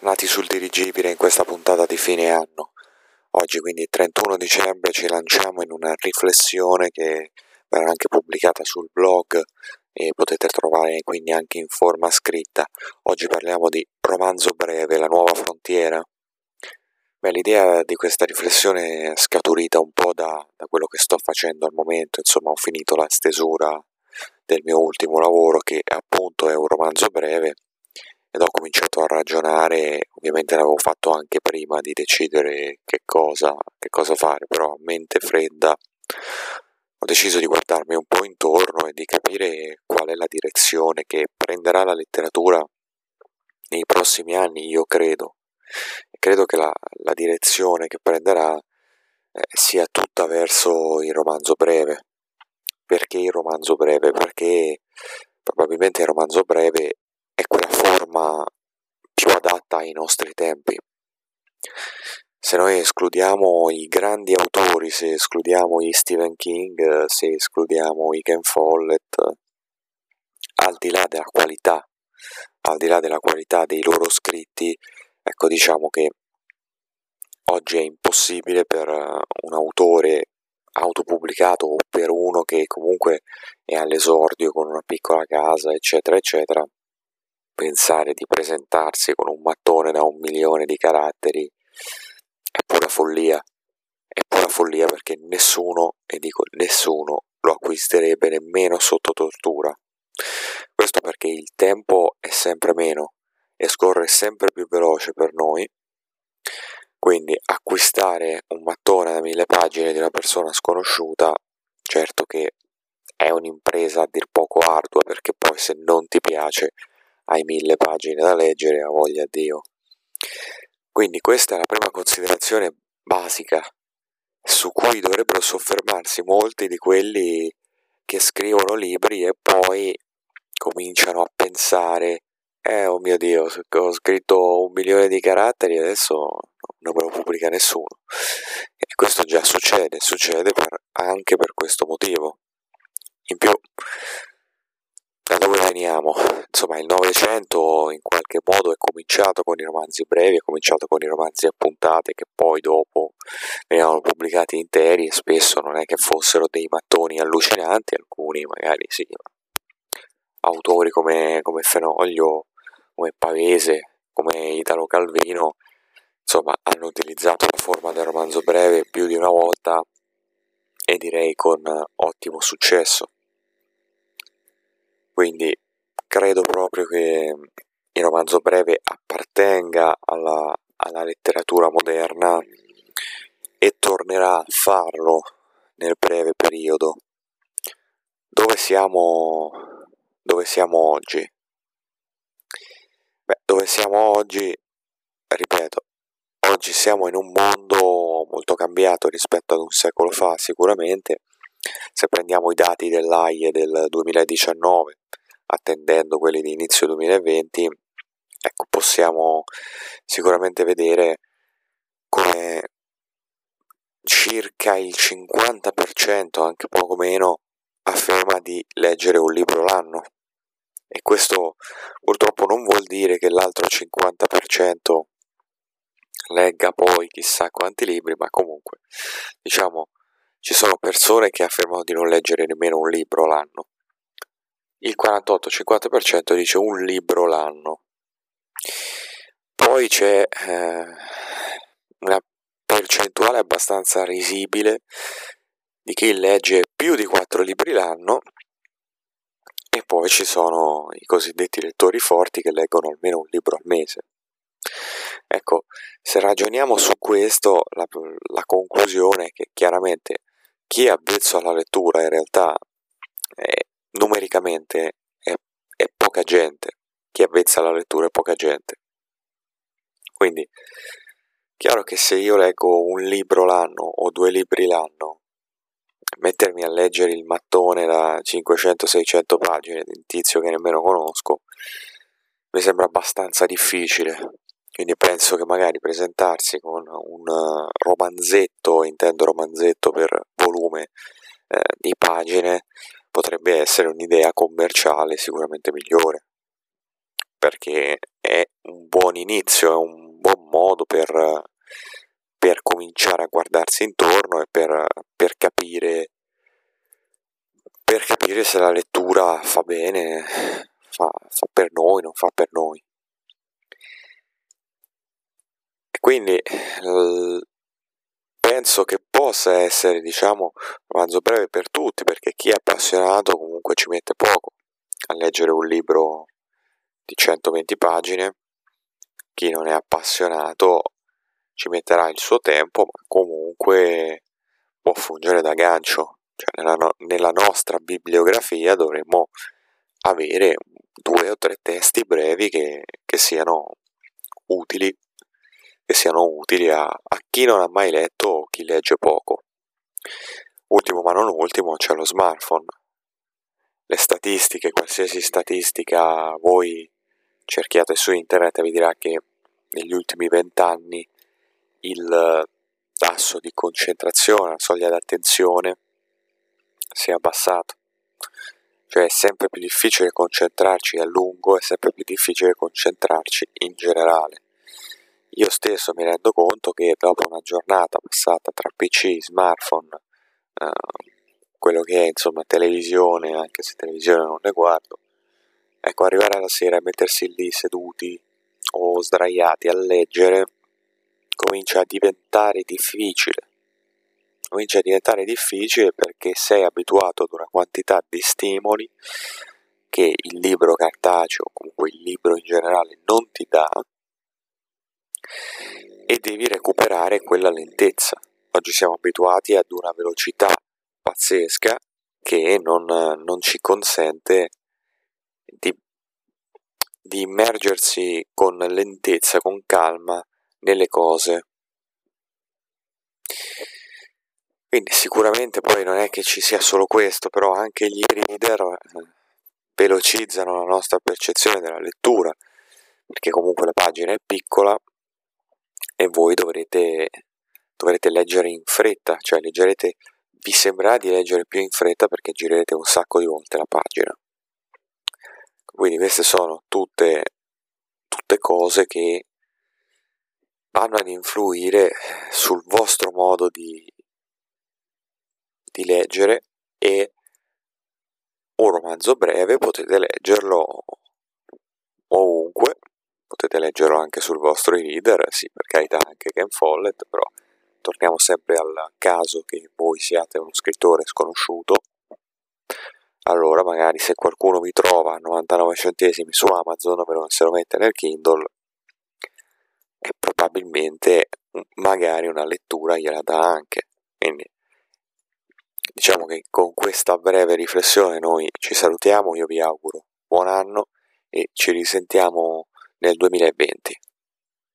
Bentornati sul dirigibile in questa puntata di fine anno. Oggi quindi 31 dicembre ci lanciamo in una riflessione che verrà anche pubblicata sul blog e potete trovare quindi anche in forma scritta. Oggi parliamo di romanzo breve, la nuova frontiera. Beh, l'idea di questa riflessione è scaturita un po' da, da quello che sto facendo al momento, insomma ho finito la stesura del mio ultimo lavoro che appunto è un romanzo breve ed ho cominciato a ragionare, ovviamente l'avevo fatto anche prima di decidere che cosa, che cosa fare, però a mente fredda ho deciso di guardarmi un po' intorno e di capire qual è la direzione che prenderà la letteratura nei prossimi anni, io credo. E credo che la, la direzione che prenderà eh, sia tutta verso il romanzo breve. Perché il romanzo breve? Perché probabilmente il romanzo breve è quella forma più adatta ai nostri tempi. Se noi escludiamo i grandi autori, se escludiamo i Stephen King, se escludiamo i Ken Follett, al di là della qualità, al di là della qualità dei loro scritti, ecco diciamo che oggi è impossibile per un autore autopubblicato o per uno che comunque è all'esordio con una piccola casa, eccetera, eccetera, pensare di presentarsi con un mattone da un milione di caratteri è pura follia. È pura follia perché nessuno, e dico nessuno, lo acquisterebbe nemmeno sotto tortura. Questo perché il tempo è sempre meno e scorre sempre più veloce per noi. Quindi acquistare un mattone da mille pagine di una persona sconosciuta, certo che è un'impresa a dir poco ardua perché poi se non ti piace hai mille pagine da leggere, a voglia Dio. Quindi questa è la prima considerazione basica su cui dovrebbero soffermarsi molti di quelli che scrivono libri e poi cominciano a pensare eh oh mio dio ho scritto un milione di caratteri adesso non me lo pubblica nessuno e questo già succede succede per, anche per questo motivo in più veniamo? Insomma, il Novecento in qualche modo è cominciato con i romanzi brevi, è cominciato con i romanzi a puntate che poi dopo venivano pubblicati interi e spesso non è che fossero dei mattoni allucinanti, alcuni magari sì, autori come, come Fenoglio, come Pavese, come Italo Calvino, insomma, hanno utilizzato la forma del romanzo breve più di una volta e direi con ottimo successo. Quindi credo proprio che il romanzo breve appartenga alla, alla letteratura moderna e tornerà a farlo nel breve periodo. Dove siamo, dove siamo oggi? Beh, dove siamo oggi, ripeto, oggi siamo in un mondo molto cambiato rispetto ad un secolo fa sicuramente, se prendiamo i dati dell'AIE del 2019, attendendo quelli di inizio 2020, ecco, possiamo sicuramente vedere come circa il 50%, anche poco meno, afferma di leggere un libro l'anno. E questo purtroppo non vuol dire che l'altro 50% legga poi chissà quanti libri, ma comunque, diciamo, ci sono persone che affermano di non leggere nemmeno un libro l'anno. Il 48-50% dice un libro l'anno. Poi c'è eh, una percentuale abbastanza risibile di chi legge più di 4 libri l'anno e poi ci sono i cosiddetti lettori forti che leggono almeno un libro al mese. Ecco, se ragioniamo su questo, la, la conclusione è che chiaramente chi è avvezzo alla lettura in realtà è, numericamente è, è poca gente, chi è avvezzo alla lettura è poca gente. Quindi, chiaro che se io leggo un libro l'anno o due libri l'anno, mettermi a leggere il mattone da 500-600 pagine di un tizio che nemmeno conosco, mi sembra abbastanza difficile. Quindi penso che magari presentarsi con un romanzetto, intendo romanzetto per volume eh, di pagine, potrebbe essere un'idea commerciale sicuramente migliore. perché è un buon inizio, è un buon modo per, per cominciare a guardarsi intorno e per, per, capire, per capire se la lettura fa bene, fa, fa per noi, non fa per noi. E quindi penso che possa essere, diciamo, un romanzo breve per tutti, perché chi è appassionato comunque ci mette poco a leggere un libro di 120 pagine, chi non è appassionato ci metterà il suo tempo, ma comunque può fungere da gancio. Cioè, nella, no- nella nostra bibliografia dovremmo avere due o tre testi brevi che, che siano utili che siano utili a, a chi non ha mai letto o chi legge poco. Ultimo ma non ultimo c'è lo smartphone. Le statistiche, qualsiasi statistica voi cerchiate su internet vi dirà che negli ultimi vent'anni il tasso di concentrazione, la soglia d'attenzione si è abbassato. Cioè è sempre più difficile concentrarci a lungo, è sempre più difficile concentrarci in generale. Io stesso mi rendo conto che dopo una giornata passata tra PC, smartphone, eh, quello che è insomma televisione, anche se televisione non ne guardo, ecco, arrivare alla sera e mettersi lì seduti o sdraiati a leggere comincia a diventare difficile. Comincia a diventare difficile perché sei abituato ad una quantità di stimoli che il libro cartaceo, o comunque il libro in generale, non ti dà e devi recuperare quella lentezza. Oggi siamo abituati ad una velocità pazzesca che non, non ci consente di, di immergersi con lentezza, con calma nelle cose. Quindi sicuramente poi non è che ci sia solo questo, però anche gli reader eh, velocizzano la nostra percezione della lettura, perché comunque la pagina è piccola e voi dovrete, dovrete leggere in fretta, cioè leggerete, vi sembrerà di leggere più in fretta perché girerete un sacco di volte la pagina. Quindi queste sono tutte, tutte cose che vanno ad influire sul vostro modo di, di leggere e un romanzo breve potete leggerlo ovunque potete leggerlo anche sul vostro e-reader, sì, per carità anche Ken Follett, però torniamo sempre al caso che voi siate uno scrittore sconosciuto, allora magari se qualcuno vi trova a 99 centesimi su Amazon per se lo mette nel Kindle, e probabilmente magari una lettura gliela dà anche. Quindi diciamo che con questa breve riflessione noi ci salutiamo, io vi auguro buon anno e ci risentiamo nel 2020.